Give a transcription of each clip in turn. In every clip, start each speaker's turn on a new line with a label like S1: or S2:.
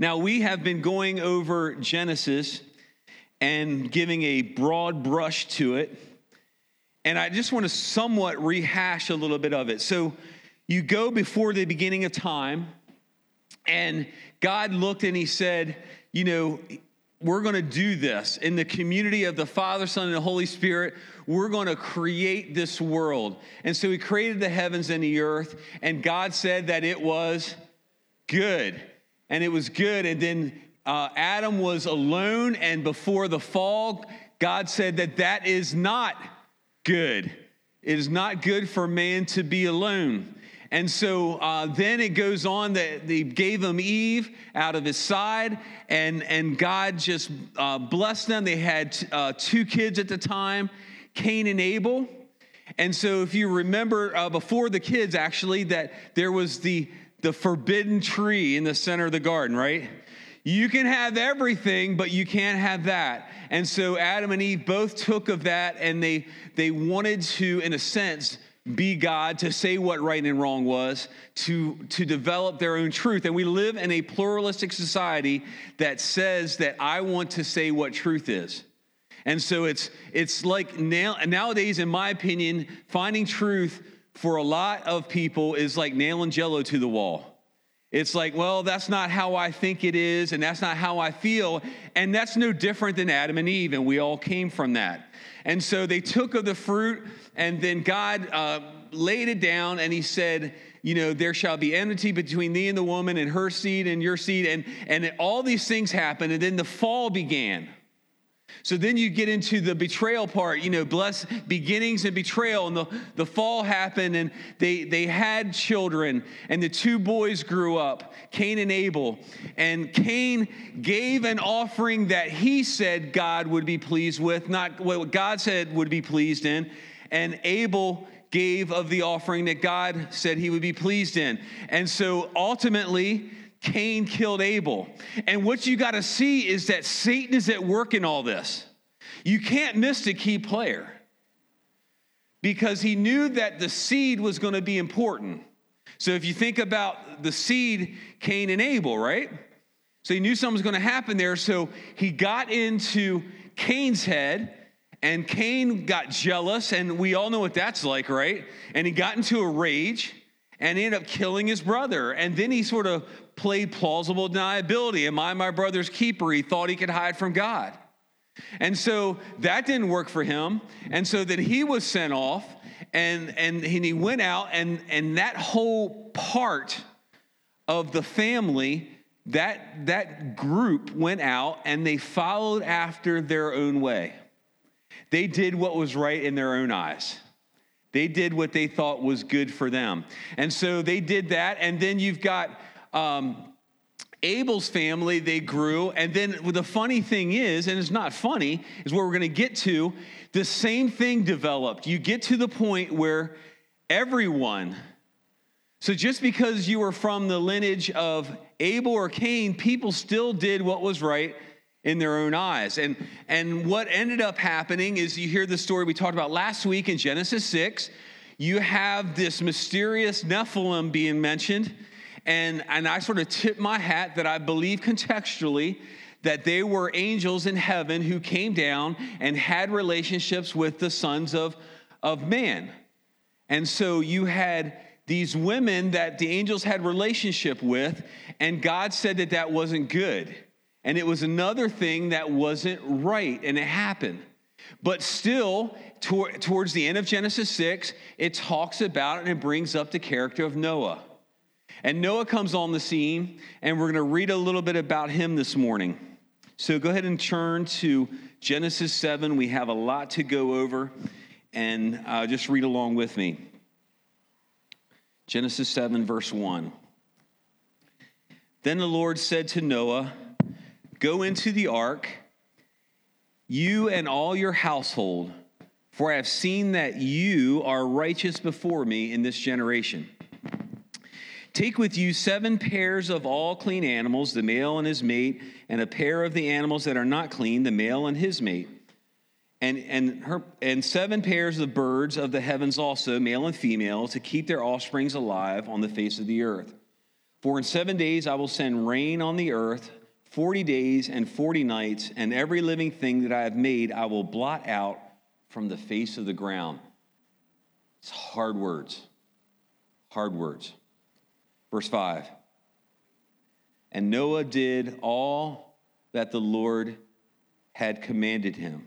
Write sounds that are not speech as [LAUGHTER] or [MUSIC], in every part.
S1: Now, we have been going over Genesis and giving a broad brush to it. And I just want to somewhat rehash a little bit of it. So, you go before the beginning of time, and God looked and He said, You know, we're going to do this in the community of the Father, Son, and the Holy Spirit. We're going to create this world. And so He created the heavens and the earth, and God said that it was good. And it was good. And then uh, Adam was alone, and before the fall, God said that that is not good. It is not good for man to be alone. And so uh, then it goes on that they gave him Eve out of his side, and, and God just uh, blessed them. They had uh, two kids at the time, Cain and Abel. And so if you remember uh, before the kids, actually, that there was the, the forbidden tree in the center of the garden, right? You can have everything, but you can't have that. And so Adam and Eve both took of that and they, they wanted to, in a sense, be God, to say what right and wrong was, to, to develop their own truth. And we live in a pluralistic society that says that I want to say what truth is. And so it's, it's like now, nowadays, in my opinion, finding truth for a lot of people is like nailing jello to the wall. It's like, well, that's not how I think it is, and that's not how I feel. And that's no different than Adam and Eve, and we all came from that. And so they took of the fruit, and then God uh, laid it down, and He said, you know, there shall be enmity between thee and the woman, and her seed and your seed. And, and all these things happened, and then the fall began. So then you get into the betrayal part, you know, bless beginnings and betrayal. And the, the fall happened and they, they had children and the two boys grew up, Cain and Abel. And Cain gave an offering that he said God would be pleased with, not what God said would be pleased in. And Abel gave of the offering that God said he would be pleased in. And so ultimately, Cain killed Abel. And what you got to see is that Satan is at work in all this. You can't miss the key player because he knew that the seed was going to be important. So if you think about the seed, Cain and Abel, right? So he knew something was going to happen there. So he got into Cain's head, and Cain got jealous, and we all know what that's like, right? And he got into a rage and ended up killing his brother. And then he sort of played plausible deniability. Am I my brother's keeper? He thought he could hide from God. And so that didn't work for him. And so then he was sent off and, and, and he went out, and, and that whole part of the family, that, that group went out and they followed after their own way. They did what was right in their own eyes. They did what they thought was good for them. And so they did that. And then you've got um, Abel's family, they grew. And then the funny thing is, and it's not funny, is what we're going to get to, the same thing developed. You get to the point where everyone, so just because you were from the lineage of Abel or Cain, people still did what was right in their own eyes. And, and what ended up happening is you hear the story we talked about last week in Genesis 6. You have this mysterious Nephilim being mentioned and, and I sort of tip my hat that I believe contextually that they were angels in heaven who came down and had relationships with the sons of, of man. And so you had these women that the angels had relationship with, and God said that that wasn't good. And it was another thing that wasn't right, and it happened. But still, tor- towards the end of Genesis 6, it talks about and it brings up the character of Noah. And Noah comes on the scene, and we're going to read a little bit about him this morning. So go ahead and turn to Genesis 7. We have a lot to go over, and uh, just read along with me. Genesis 7, verse 1. Then the Lord said to Noah, Go into the ark, you and all your household, for I have seen that you are righteous before me in this generation. Take with you seven pairs of all clean animals, the male and his mate, and a pair of the animals that are not clean, the male and his mate. And, and, her, and seven pairs of birds of the heavens also, male and female, to keep their offsprings alive on the face of the earth. For in seven days I will send rain on the earth, 40 days and 40 nights, and every living thing that I have made I will blot out from the face of the ground. It's hard words. Hard words. Verse 5 And Noah did all that the Lord had commanded him.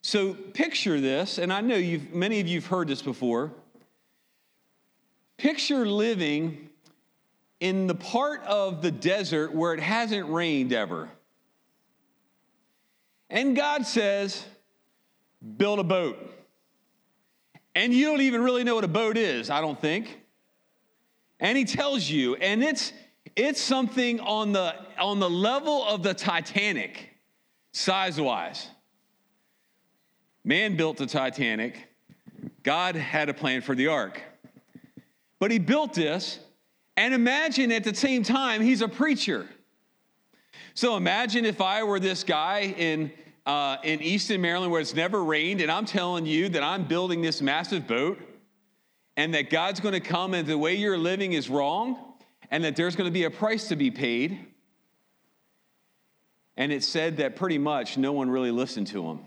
S1: So picture this, and I know you've, many of you have heard this before. Picture living in the part of the desert where it hasn't rained ever. And God says, build a boat. And you don't even really know what a boat is, I don't think. And he tells you, and it's it's something on the on the level of the Titanic, size-wise. Man built the Titanic. God had a plan for the ark. But he built this, and imagine at the same time, he's a preacher. So imagine if I were this guy in, uh, in Easton, Maryland, where it's never rained, and I'm telling you that I'm building this massive boat, and that God's going to come and the way you're living is wrong, and that there's going to be a price to be paid. And it said that pretty much no one really listened to him.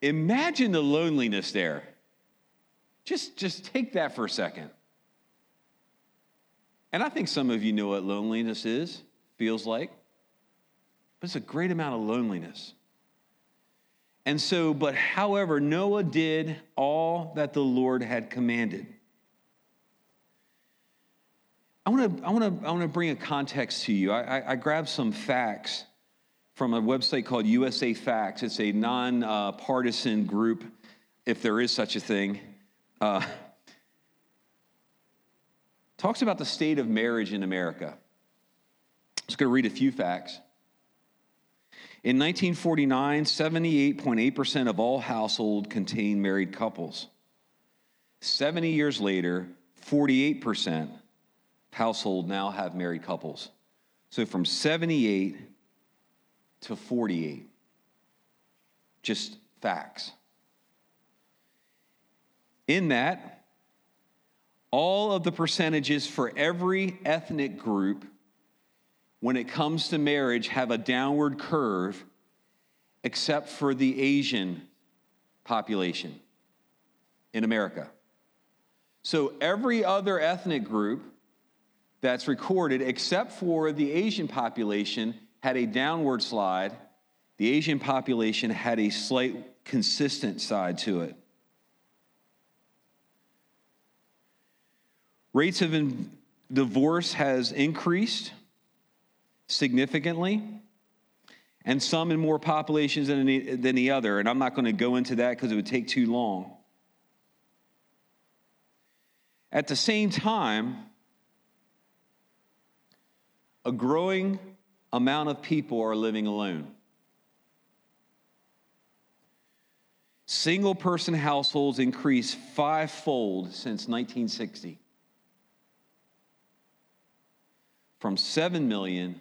S1: Imagine the loneliness there. Just, just take that for a second. And I think some of you know what loneliness is, feels like. But it's a great amount of loneliness. And so, but however, Noah did all that the Lord had commanded. I want to I want to I want to bring a context to you. I, I, I grabbed some facts from a website called USA Facts. It's a non-partisan group, if there is such a thing. Uh, [LAUGHS] talks about the state of marriage in America. I'm just going to read a few facts. In 1949, 78.8% of all households contained married couples. 70 years later, 48% household now have married couples. So from 78 to 48. Just facts. In that, all of the percentages for every ethnic group when it comes to marriage have a downward curve except for the Asian population in America. So every other ethnic group that's recorded, except for the Asian population, had a downward slide. The Asian population had a slight consistent side to it. Rates of divorce has increased significantly, and some in more populations than the, than the other. And I'm not going to go into that because it would take too long. At the same time, a growing amount of people are living alone. Single person households increased fivefold since 1960 from 7 million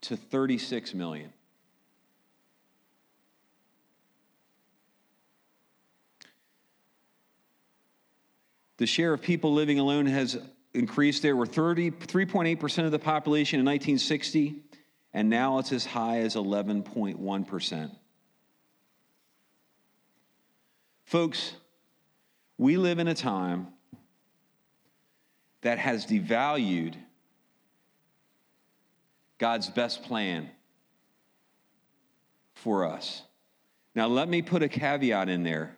S1: to 36 million. The share of people living alone has increased. There were 3.8% of the population in 1960, and now it's as high as 11.1%. Folks, we live in a time that has devalued God's best plan for us. Now, let me put a caveat in there.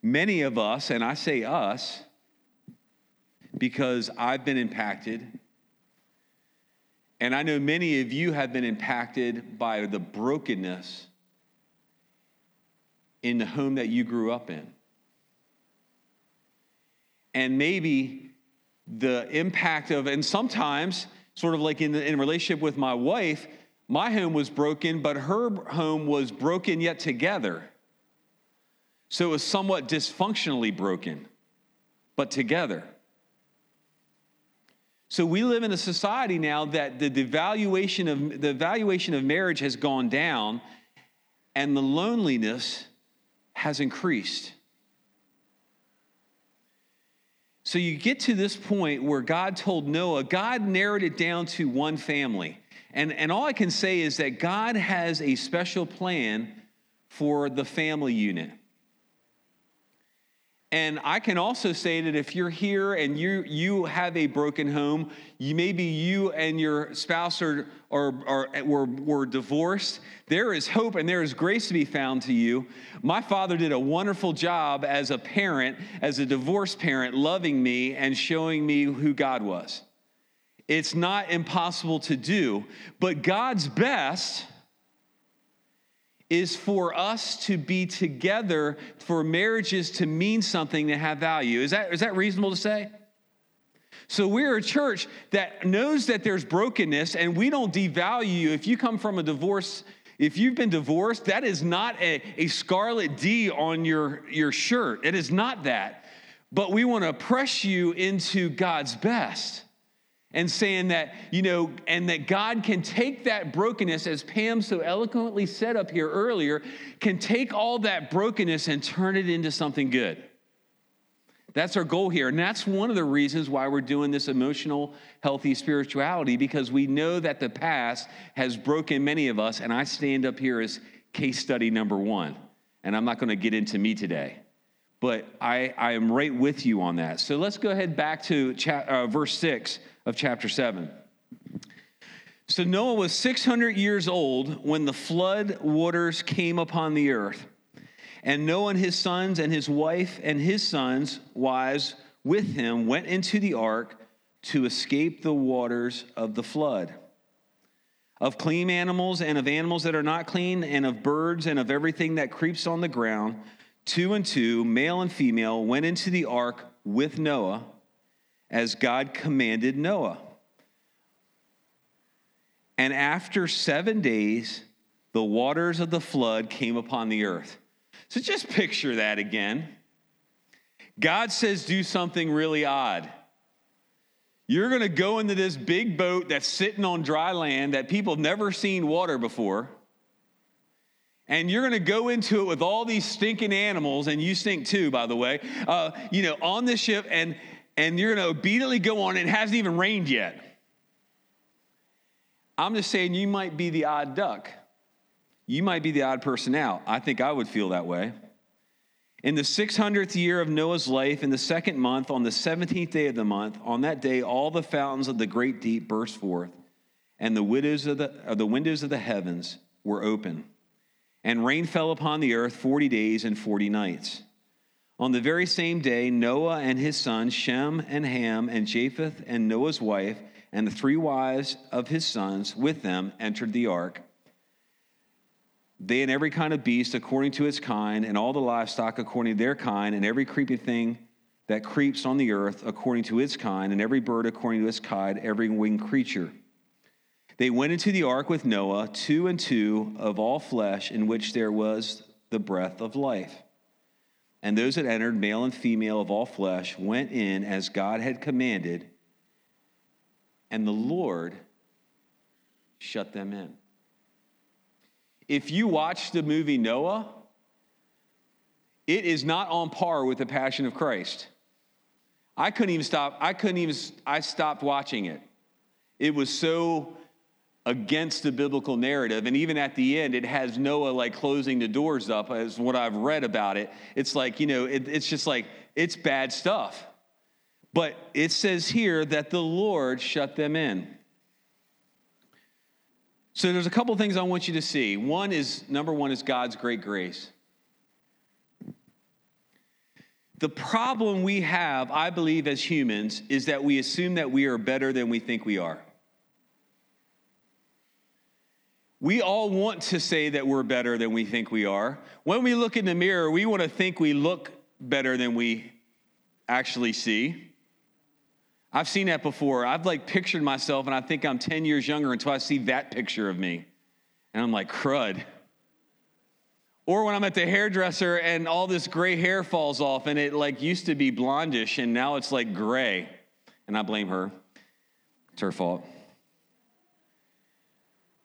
S1: Many of us, and I say us, because I've been impacted. And I know many of you have been impacted by the brokenness in the home that you grew up in. And maybe the impact of, and sometimes, sort of like in, the, in relationship with my wife, my home was broken, but her home was broken yet together. So it was somewhat dysfunctionally broken, but together. So we live in a society now that the devaluation of the valuation of marriage has gone down and the loneliness has increased. So you get to this point where God told Noah, God narrowed it down to one family. And, and all I can say is that God has a special plan for the family unit. And I can also say that if you're here and you, you have a broken home, you maybe you and your spouse are, are, are, were, were divorced, there is hope and there is grace to be found to you. My father did a wonderful job as a parent, as a divorced parent, loving me and showing me who God was. It's not impossible to do, but God's best is for us to be together, for marriages to mean something, to have value. Is that, is that reasonable to say? So we're a church that knows that there's brokenness and we don't devalue you. If you come from a divorce, if you've been divorced, that is not a, a scarlet D on your, your shirt. It is not that. But we want to press you into God's best and saying that, you know, and that God can take that brokenness, as Pam so eloquently said up here earlier, can take all that brokenness and turn it into something good. That's our goal here. And that's one of the reasons why we're doing this emotional, healthy spirituality, because we know that the past has broken many of us. And I stand up here as case study number one. And I'm not going to get into me today, but I, I am right with you on that. So let's go ahead back to cha- uh, verse six of chapter 7. So Noah was 600 years old when the flood waters came upon the earth. And Noah and his sons and his wife and his sons' wives with him went into the ark to escape the waters of the flood. Of clean animals and of animals that are not clean, and of birds and of everything that creeps on the ground, two and two, male and female, went into the ark with Noah as God commanded Noah. And after seven days, the waters of the flood came upon the earth. So just picture that again. God says, do something really odd. You're going to go into this big boat that's sitting on dry land that people have never seen water before. And you're going to go into it with all these stinking animals, and you stink too, by the way, uh, you know, on this ship. And, and you're going to obediently go on. It hasn't even rained yet. I'm just saying you might be the odd duck. You might be the odd person out. I think I would feel that way. In the 600th year of Noah's life, in the second month, on the 17th day of the month, on that day, all the fountains of the great deep burst forth, and the windows of the, the windows of the heavens were open. And rain fell upon the earth 40 days and 40 nights. On the very same day, Noah and his sons, Shem and Ham, and Japheth and Noah's wife, and the three wives of his sons with them entered the ark. They and every kind of beast according to its kind, and all the livestock according to their kind, and every creeping thing that creeps on the earth according to its kind, and every bird according to its kind, every winged creature. They went into the ark with Noah, two and two of all flesh, in which there was the breath of life. And those that entered, male and female of all flesh, went in as God had commanded, and the Lord shut them in. If you watch the movie Noah, it is not on par with the Passion of Christ. I couldn't even stop. I couldn't even, I stopped watching it. It was so against the biblical narrative. And even at the end, it has Noah like closing the doors up, as what I've read about it. It's like, you know, it, it's just like, it's bad stuff. But it says here that the Lord shut them in. So there's a couple things I want you to see. One is, number one, is God's great grace. The problem we have, I believe, as humans, is that we assume that we are better than we think we are. We all want to say that we're better than we think we are. When we look in the mirror, we want to think we look better than we actually see. I've seen that before. I've like pictured myself and I think I'm 10 years younger until I see that picture of me. And I'm like, crud. Or when I'm at the hairdresser and all this gray hair falls off and it like used to be blondish and now it's like gray. And I blame her. It's her fault.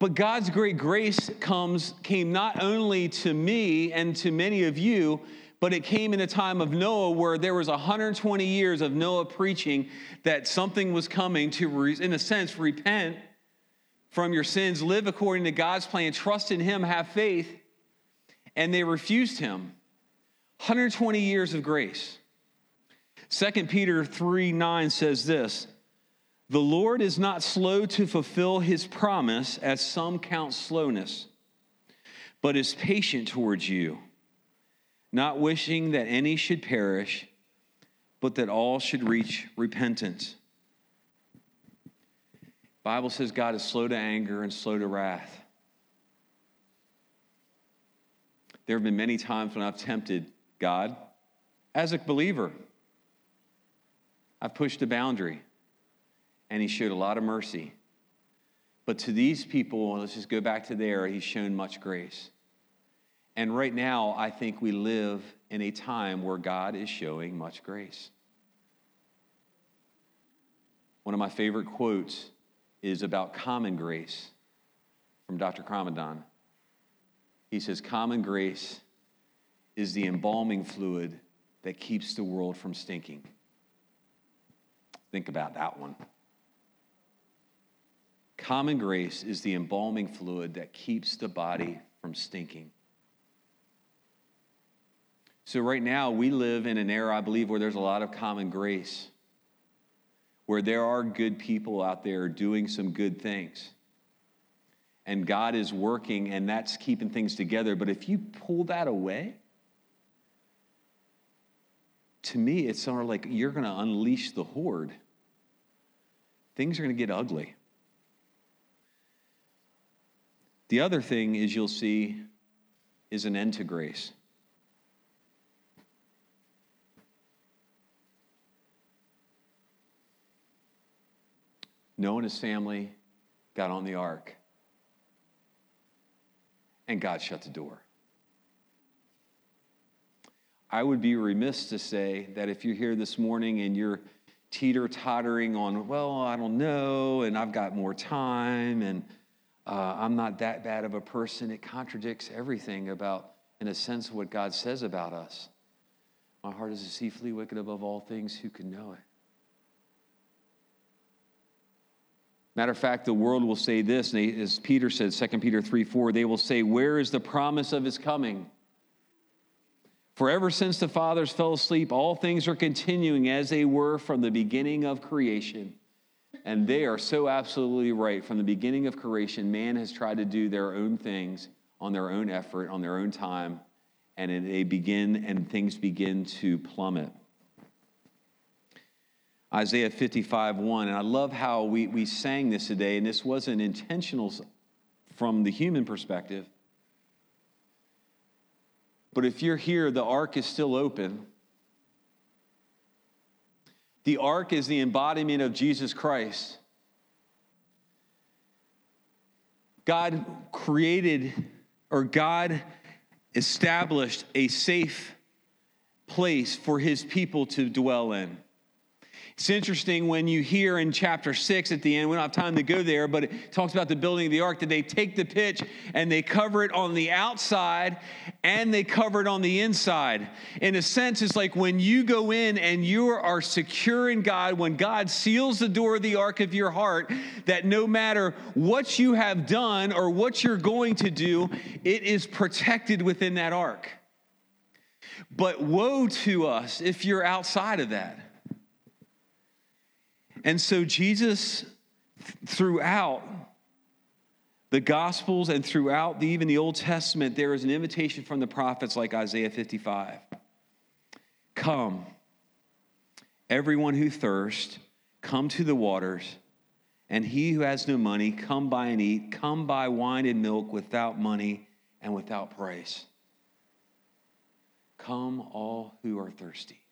S1: But God's great grace comes, came not only to me and to many of you, but it came in a time of Noah where there was 120 years of Noah preaching that something was coming to, in a sense, repent from your sins, live according to God's plan, trust in Him, have faith, and they refused Him. 120 years of grace. 2 Peter 3 9 says this The Lord is not slow to fulfill his promise, as some count slowness, but is patient towards you, not wishing that any should perish, but that all should reach repentance. Bible says God is slow to anger and slow to wrath. There have been many times when I've tempted God as a believer I've pushed a boundary. And he showed a lot of mercy. But to these people, let's just go back to there, he's shown much grace. And right now, I think we live in a time where God is showing much grace. One of my favorite quotes is about common grace from Dr. Kramadan. He says, Common grace is the embalming fluid that keeps the world from stinking. Think about that one. Common grace is the embalming fluid that keeps the body from stinking. So, right now, we live in an era, I believe, where there's a lot of common grace, where there are good people out there doing some good things. And God is working, and that's keeping things together. But if you pull that away, to me, it's sort of like you're going to unleash the horde things are going to get ugly. The other thing is you'll see is an end to grace. Noah and his family got on the ark, and God shut the door. I would be remiss to say that if you're here this morning and you're teeter tottering on, well, I don't know, and I've got more time, and uh, I'm not that bad of a person. It contradicts everything about, in a sense, what God says about us. My heart is deceitfully wicked above all things. Who can know it? Matter of fact, the world will say this, as Peter said, 2 Peter 3 4, they will say, Where is the promise of his coming? For ever since the fathers fell asleep, all things are continuing as they were from the beginning of creation. And they are so absolutely right. From the beginning of creation, man has tried to do their own things on their own effort, on their own time, and they begin and things begin to plummet. Isaiah 55, 1. And I love how we, we sang this today, and this wasn't intentional from the human perspective. But if you're here, the ark is still open. The ark is the embodiment of Jesus Christ. God created, or God established a safe place for his people to dwell in. It's interesting when you hear in chapter six at the end, we don't have time to go there, but it talks about the building of the ark, that they take the pitch and they cover it on the outside and they cover it on the inside. In a sense, it's like when you go in and you are secure in God, when God seals the door of the ark of your heart, that no matter what you have done or what you're going to do, it is protected within that ark. But woe to us if you're outside of that. And so, Jesus, throughout the Gospels and throughout the, even the Old Testament, there is an invitation from the prophets like Isaiah 55 Come, everyone who thirsts, come to the waters. And he who has no money, come buy and eat. Come buy wine and milk without money and without price. Come, all who are thirsty.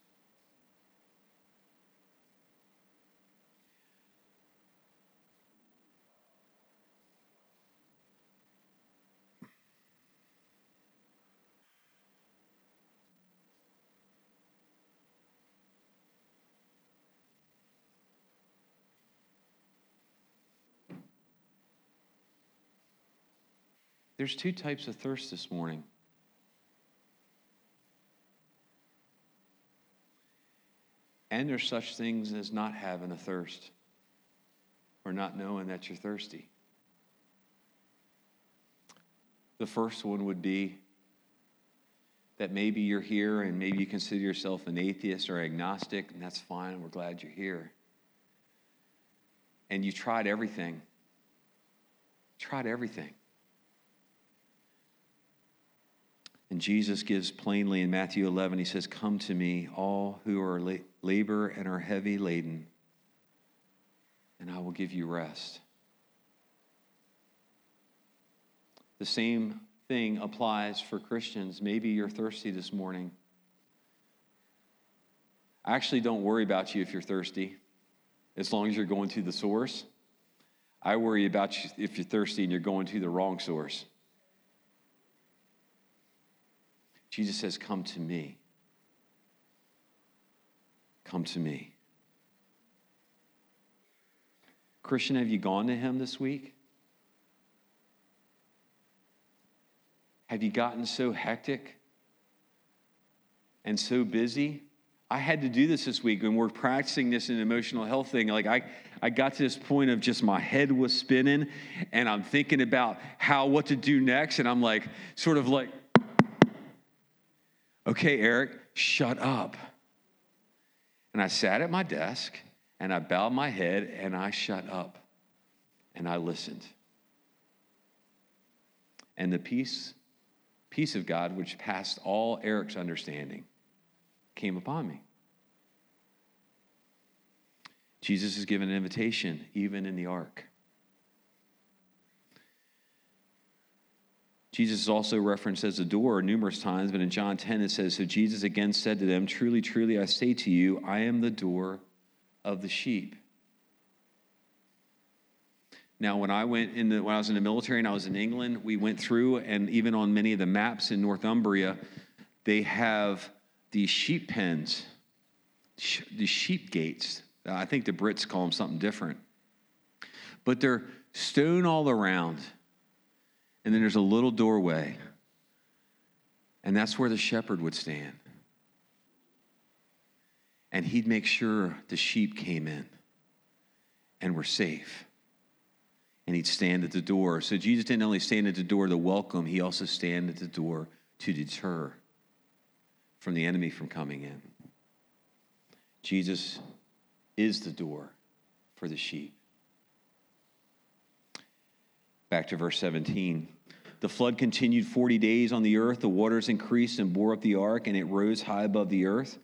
S1: There's two types of thirst this morning. And there's such things as not having a thirst or not knowing that you're thirsty. The first one would be that maybe you're here and maybe you consider yourself an atheist or agnostic, and that's fine. We're glad you're here. And you tried everything. Tried everything. And Jesus gives plainly in Matthew 11, he says, Come to me, all who are la- labor and are heavy laden, and I will give you rest. The same thing applies for Christians. Maybe you're thirsty this morning. I actually don't worry about you if you're thirsty, as long as you're going to the source. I worry about you if you're thirsty and you're going to the wrong source. Jesus says, Come to me. Come to me. Christian, have you gone to him this week? Have you gotten so hectic and so busy? I had to do this this week when we're practicing this in emotional health thing. Like I, I got to this point of just my head was spinning and I'm thinking about how what to do next. And I'm like, sort of like, Okay, Eric, shut up. And I sat at my desk and I bowed my head and I shut up and I listened. And the peace, peace of God, which passed all Eric's understanding, came upon me. Jesus is given an invitation, even in the ark. Jesus is also referenced as a door numerous times, but in John 10 it says, So Jesus again said to them, Truly, truly, I say to you, I am the door of the sheep. Now, when I went in the, when I was in the military and I was in England, we went through, and even on many of the maps in Northumbria, they have these sheep pens, these sheep gates. I think the Brits call them something different. But they're stone all around and then there's a little doorway. And that's where the shepherd would stand. And he'd make sure the sheep came in and were safe. And he'd stand at the door. So Jesus didn't only stand at the door to welcome, he also stand at the door to deter from the enemy from coming in. Jesus is the door for the sheep. Back to verse 17. The flood continued 40 days on the earth. The waters increased and bore up the ark, and it rose high above the earth.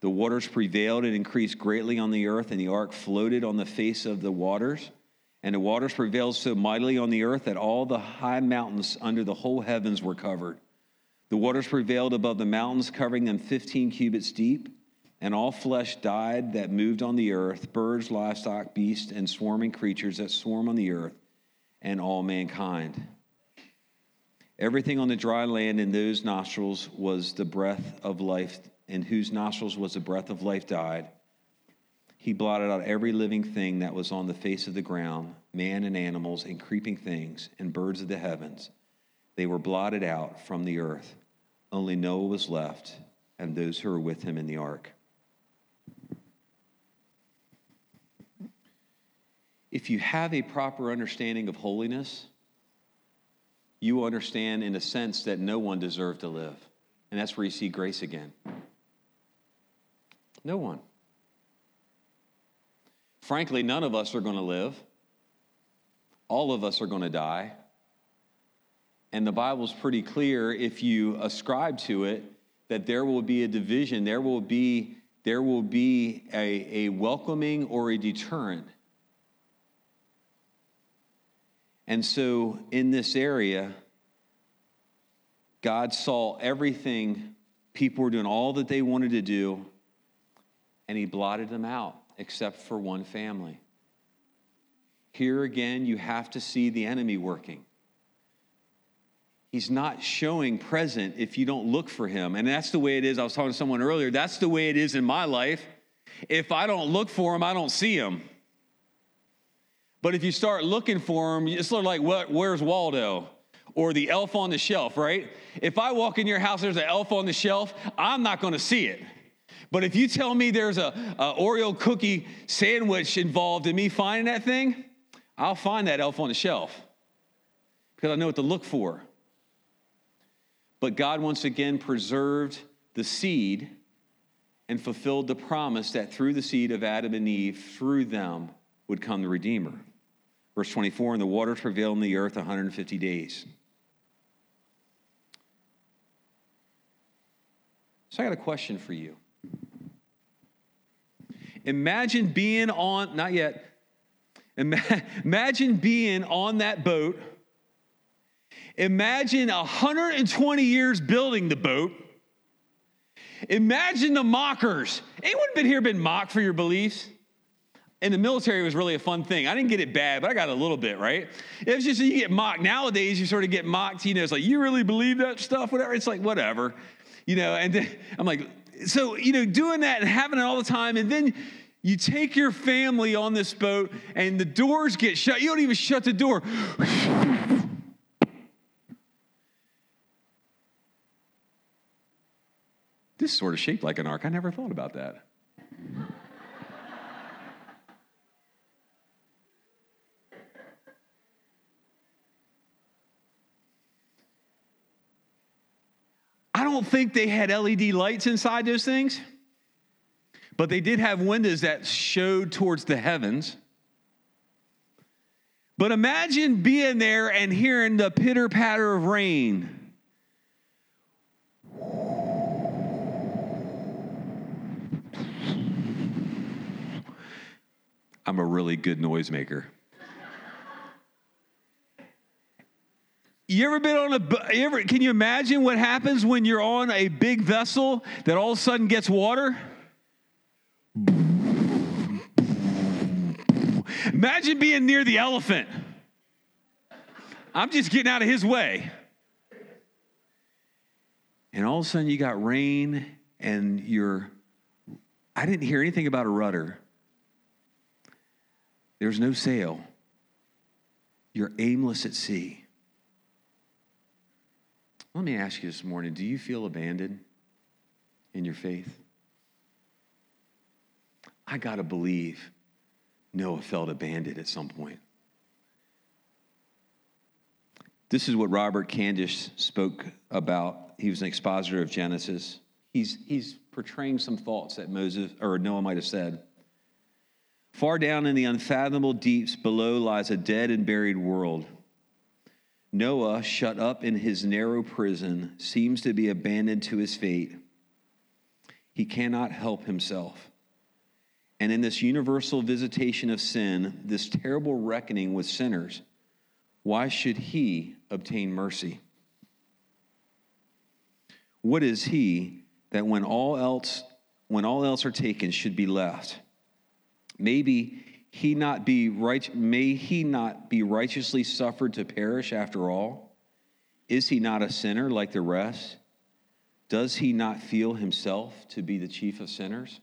S1: The waters prevailed and increased greatly on the earth, and the ark floated on the face of the waters. And the waters prevailed so mightily on the earth that all the high mountains under the whole heavens were covered. The waters prevailed above the mountains, covering them 15 cubits deep. And all flesh died that moved on the earth birds, livestock, beasts, and swarming creatures that swarm on the earth and all mankind. Everything on the dry land in those nostrils was the breath of life, in whose nostrils was the breath of life died. He blotted out every living thing that was on the face of the ground, man and animals and creeping things and birds of the heavens. They were blotted out from the earth. Only Noah was left and those who were with him in the ark. If you have a proper understanding of holiness, you understand in a sense that no one deserved to live. And that's where you see grace again. No one. Frankly, none of us are going to live. All of us are going to die. And the Bible's pretty clear if you ascribe to it that there will be a division, there will be, there will be a, a welcoming or a deterrent And so in this area, God saw everything, people were doing all that they wanted to do, and He blotted them out except for one family. Here again, you have to see the enemy working. He's not showing present if you don't look for him. And that's the way it is. I was talking to someone earlier. That's the way it is in my life. If I don't look for him, I don't see him. But if you start looking for them, it's sort of like, what, where's Waldo? Or the elf on the shelf, right? If I walk in your house, there's an elf on the shelf, I'm not going to see it. But if you tell me there's a, a Oreo cookie sandwich involved in me finding that thing, I'll find that elf on the shelf because I know what to look for. But God once again preserved the seed and fulfilled the promise that through the seed of Adam and Eve, through them would come the Redeemer. Verse 24, and the waters prevailed in the earth 150 days. So I got a question for you. Imagine being on, not yet, [LAUGHS] imagine being on that boat. Imagine 120 years building the boat. Imagine the mockers. Anyone been here been mocked for your beliefs? In the military, it was really a fun thing. I didn't get it bad, but I got a little bit, right? It was just you get mocked. Nowadays, you sort of get mocked. You know, it's like, you really believe that stuff? Whatever. It's like, whatever you know, and then [LAUGHS] I'm like, so, you know, doing that and having it all the time, and then you take your family on this boat and the doors get shut. You don't even shut the door. [LAUGHS] this is sort of shaped like an ark. I never thought about that. I don't think they had LED lights inside those things, but they did have windows that showed towards the heavens. But imagine being there and hearing the pitter patter of rain. I'm a really good noisemaker. You ever been on a, you ever, can you imagine what happens when you're on a big vessel that all of a sudden gets water? Imagine being near the elephant. I'm just getting out of his way. And all of a sudden you got rain and you're, I didn't hear anything about a rudder. There's no sail. You're aimless at sea. Let me ask you this morning do you feel abandoned in your faith? I got to believe Noah felt abandoned at some point. This is what Robert Candlish spoke about. He was an expositor of Genesis. He's, he's portraying some thoughts that Moses or Noah might have said. Far down in the unfathomable deeps below lies a dead and buried world Noah, shut up in his narrow prison, seems to be abandoned to his fate. He cannot help himself. And in this universal visitation of sin, this terrible reckoning with sinners, why should he obtain mercy? What is he that when all else when all else are taken should be left? Maybe he not be right, may he not be righteously suffered to perish after all? Is he not a sinner like the rest? Does he not feel himself to be the chief of sinners?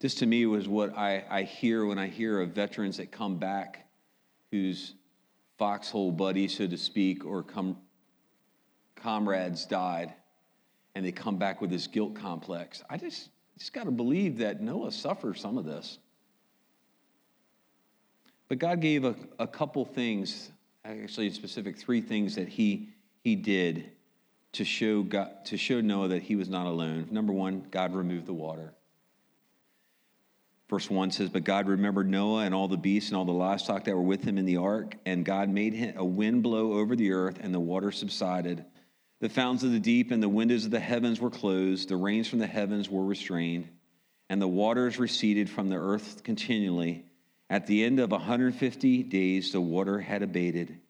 S1: This to me was what I, I hear when I hear of veterans that come back whose foxhole buddy, so to speak, or com- comrades died, and they come back with this guilt complex. I just, just got to believe that Noah suffered some of this. But God gave a, a couple things, actually, specific three things that he, he did to show, God, to show Noah that he was not alone. Number one, God removed the water. Verse 1 says, But God remembered Noah and all the beasts and all the livestock that were with him in the ark, and God made a wind blow over the earth, and the water subsided the fountains of the deep and the windows of the heavens were closed, the rains from the heavens were restrained, and the waters receded from the earth continually. At the end of 150 days, the water had abated.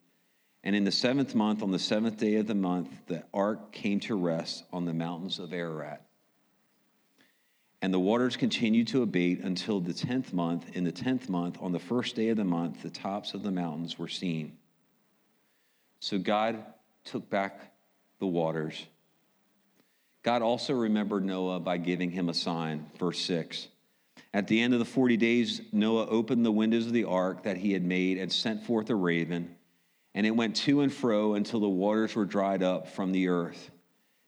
S1: And in the seventh month, on the seventh day of the month, the ark came to rest on the mountains of Ararat. And the waters continued to abate until the tenth month. In the tenth month, on the first day of the month, the tops of the mountains were seen. So God took back the waters. God also remembered Noah by giving him a sign. Verse 6. At the end of the 40 days, Noah opened the windows of the ark that he had made and sent forth a raven, and it went to and fro until the waters were dried up from the earth.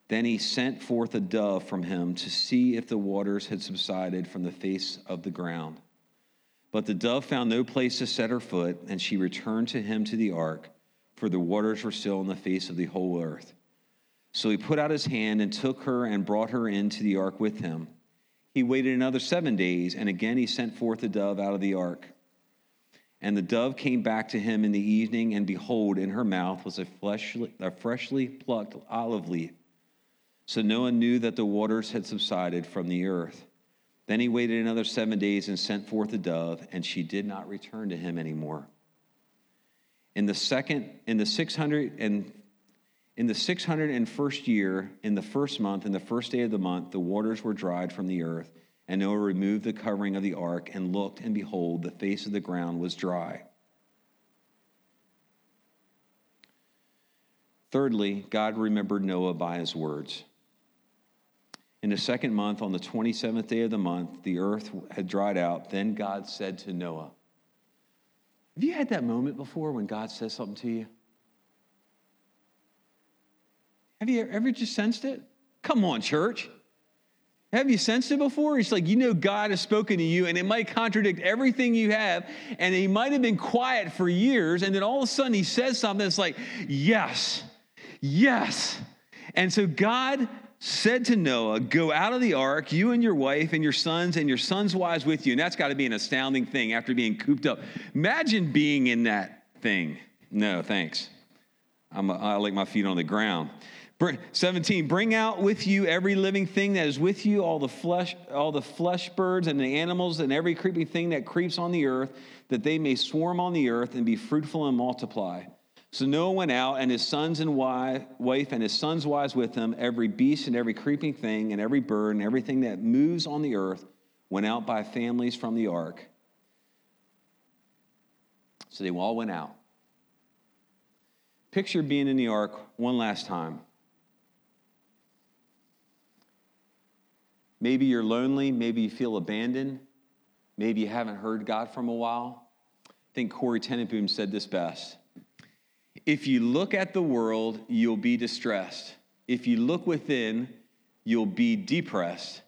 S1: Then he sent forth a dove from him to see if the waters had subsided from the face of the ground. But the dove found no place to set her foot, and she returned to him to the ark, for the waters were still on the face of the whole earth. So he put out his hand and took her and brought her into the ark with him. He waited another seven days, and again he sent forth the dove out of the ark. And the dove came back to him in the evening, and behold, in her mouth was a, fleshly, a freshly plucked olive leaf. So Noah knew that the waters had subsided from the earth. Then he waited another seven days and sent forth a dove, and she did not return to him anymore. In the second, in the six hundred and in the six hundred and first year, in the first month, in the first day of the month, the waters were dried from the earth, and Noah removed the covering of the ark and looked, and behold, the face of the ground was dry. Thirdly, God remembered Noah by his words. In the second month, on the 27th day of the month, the earth had dried out. Then God said to Noah, Have you had that moment before when God says something to you? Have you ever just sensed it? Come on, church. Have you sensed it before? It's like you know God has spoken to you, and it might contradict everything you have, and he might have been quiet for years, and then all of a sudden he says something that's like, Yes, yes. And so God said to Noah, Go out of the ark, you and your wife and your sons and your sons' wives with you. And that's got to be an astounding thing after being cooped up. Imagine being in that thing. No, thanks. I'm, I like my feet on the ground. 17 bring out with you every living thing that is with you all the flesh all the flesh birds and the animals and every creeping thing that creeps on the earth that they may swarm on the earth and be fruitful and multiply so Noah went out, and his sons and wife and his sons' wives with him, every beast and every creeping thing and every bird and everything that moves on the earth went out by families from the ark. So they all went out. Picture being in the ark one last time. Maybe you're lonely, maybe you feel abandoned, maybe you haven't heard God from a while. I think Corrie ten Boom said this best. If you look at the world, you'll be distressed. If you look within, you'll be depressed.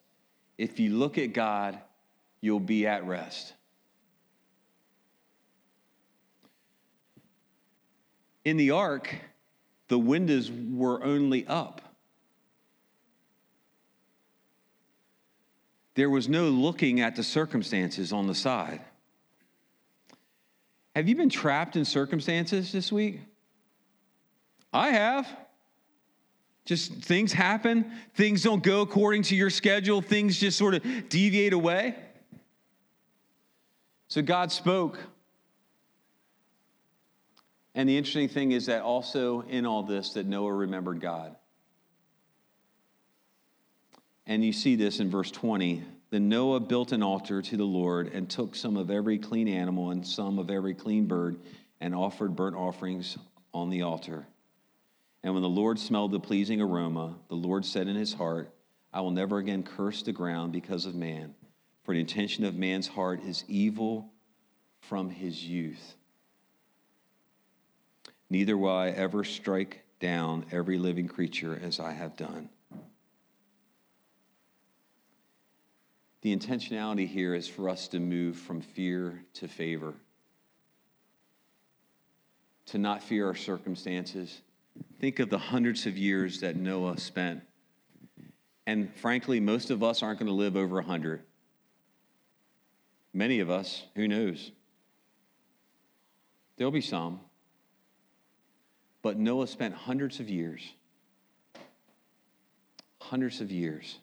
S1: If you look at God, you'll be at rest. In the ark, the windows were only up. There was no looking at the circumstances on the side. Have you been trapped in circumstances this week? I have. Just things happen, things don't go according to your schedule, things just sort of deviate away. So God spoke. And the interesting thing is that also in all this that Noah remembered God. And you see this in verse 20. Then Noah built an altar to the Lord and took some of every clean animal and some of every clean bird and offered burnt offerings on the altar. And when the Lord smelled the pleasing aroma, the Lord said in his heart, I will never again curse the ground because of man, for the intention of man's heart is evil from his youth. Neither will I ever strike down every living creature as I have done. The intentionality here is for us to move from fear to favor, to not fear our circumstances Think of the hundreds of years that Noah spent. And frankly, most of us aren't going to live over 100. Many of us, who knows? There'll be some. But Noah spent hundreds of years, hundreds of years.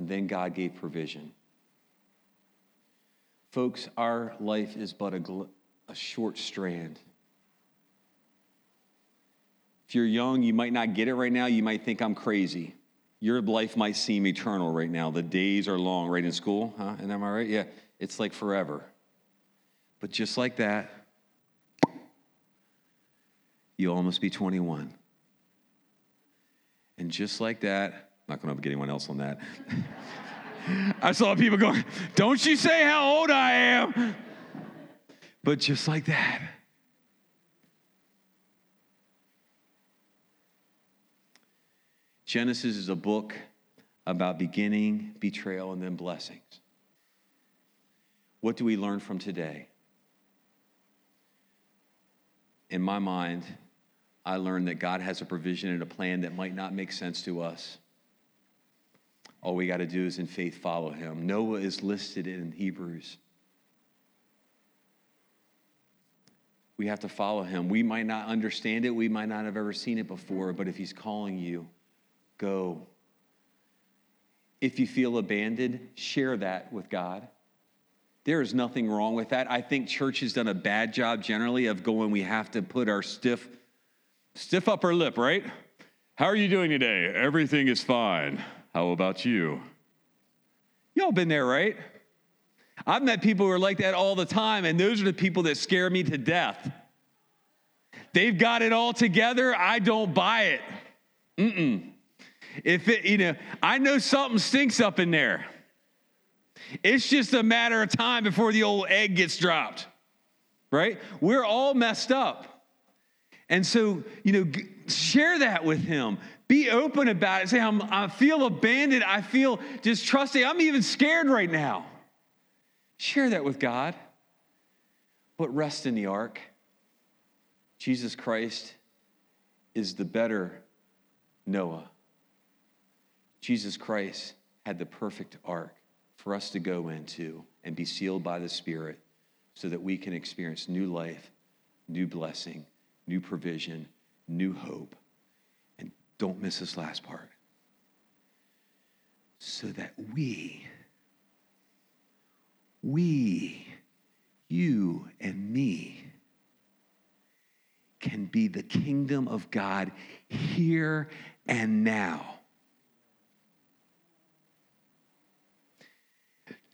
S1: And then God gave provision. Folks, our life is but a, a short strand if you're young, you might not get it right now. You might think I'm crazy. Your life might seem eternal right now. The days are long, right in school, huh? And am I right? Yeah, it's like forever. But just like that, you'll almost be 21. And just like that, not going to get anyone else on that. [LAUGHS] I saw people going, Don't you say how old I am. But just like that, Genesis is a book about beginning, betrayal, and then blessings. What do we learn from today? In my mind, I learned that God has a provision and a plan that might not make sense to us. All we got to do is in faith follow him. Noah is listed in Hebrews. We have to follow him. We might not understand it, we might not have ever seen it before, but if he's calling you, go. If you feel abandoned, share that with God. There is nothing wrong with that. I think church has done a bad job generally of going, we have to put our stiff, stiff upper lip, right? How are you doing today? Everything is fine. How about you? Y'all been there, right? I've met people who are like that all the time, and those are the people that scare me to death. They've got it all together. I don't buy it. Mm-mm. If it, you know, I know something stinks up in there. It's just a matter of time before the old egg gets dropped, right? We're all messed up. And so, you know, share that with him. Be open about it. Say, I'm, I feel abandoned. I feel distrusting. I'm even scared right now. Share that with God. But rest in the ark. Jesus Christ is the better Noah. Jesus Christ had the perfect ark for us to go into and be sealed by the Spirit so that we can experience new life, new blessing, new provision, new hope. Don't miss this last part. So that we, we, you and me, can be the kingdom of God here and now.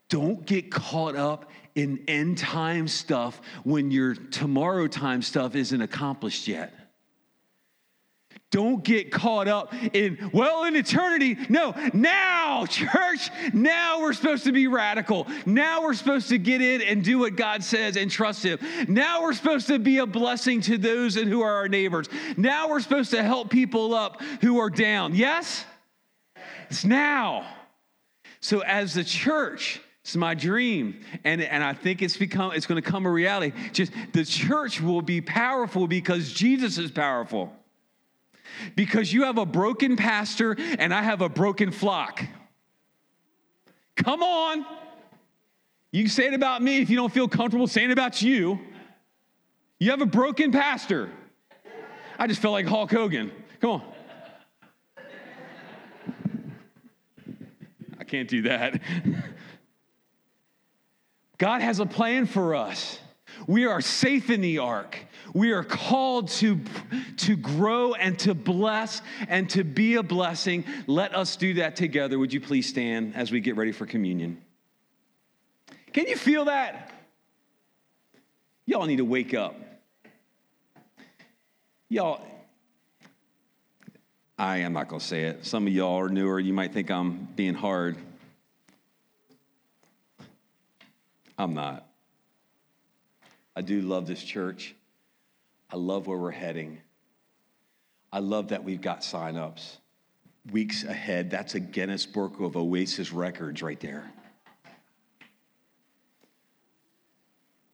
S1: Don't get caught up in end time stuff when your tomorrow time stuff isn't accomplished yet. Don't get caught up in, well, in eternity. No, now, [LAUGHS] church, now we're supposed to be radical. Now we're supposed to get in and do what God says and trust Him. Now we're supposed to be a blessing to those who are our neighbors. Now we're supposed to help people up who are down. Yes? It's now. So, as the church, it's my dream. And, and I think it's become it's going to come a reality. Just the church will be powerful because Jesus is powerful. Because you have a broken pastor and I have a broken flock. Come on. You can say it about me if you don't feel comfortable saying it about you. You have a broken pastor. I just felt like Hulk Hogan. Come on. I can't do that. [LAUGHS] God has a plan for us. We are safe in the ark. We are called to, to grow and to bless and to be a blessing. Let us do that together. Would you please stand as we get ready for communion? Can you feel that? Y'all need to wake up. Y'all, I am not going to say it. Some of y'all are newer. You might think I'm being hard. I'm not. I do love this church. I love where we're heading. I love that we've got signups weeks ahead. That's a Guinness Book of Oasis records right there.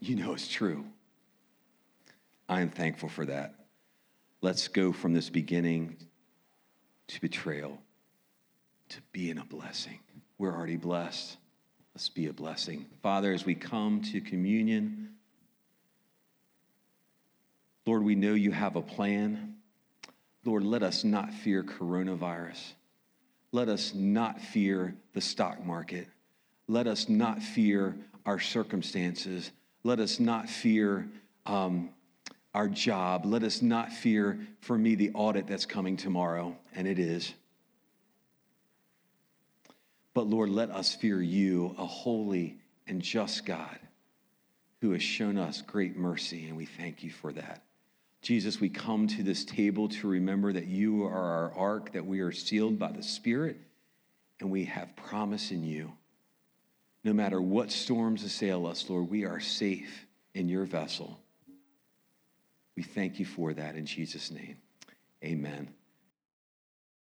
S1: You know it's true. I am thankful for that. Let's go from this beginning to betrayal to being a blessing. We're already blessed. Let's be a blessing. Father, as we come to communion, Lord, we know you have a plan. Lord, let us not fear coronavirus. Let us not fear the stock market. Let us not fear our circumstances. Let us not fear um, our job. Let us not fear, for me, the audit that's coming tomorrow, and it is. But Lord, let us fear you, a holy and just God who has shown us great mercy, and we thank you for that. Jesus, we come to this table to remember that you are our ark, that we are sealed by the Spirit, and we have promise in you. No matter what storms assail us, Lord, we are safe in your vessel. We thank you for that in Jesus' name. Amen.